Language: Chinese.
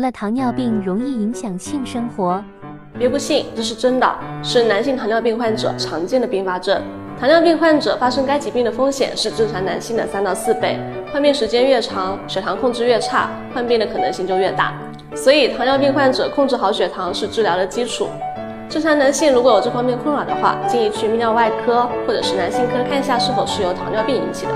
得了糖尿病容易影响性生活，别不信。这是真的是男性糖尿病患者常见的并发症。糖尿病患者发生该疾病的风险是正常男性的三到四倍，患病时间越长，血糖控制越差，患病的可能性就越大。所以糖尿病患者控制好血糖是治疗的基础。正常男性如果有这方面困扰的话，建议去泌尿外科或者是男性科看一下是否是由糖尿病引起的。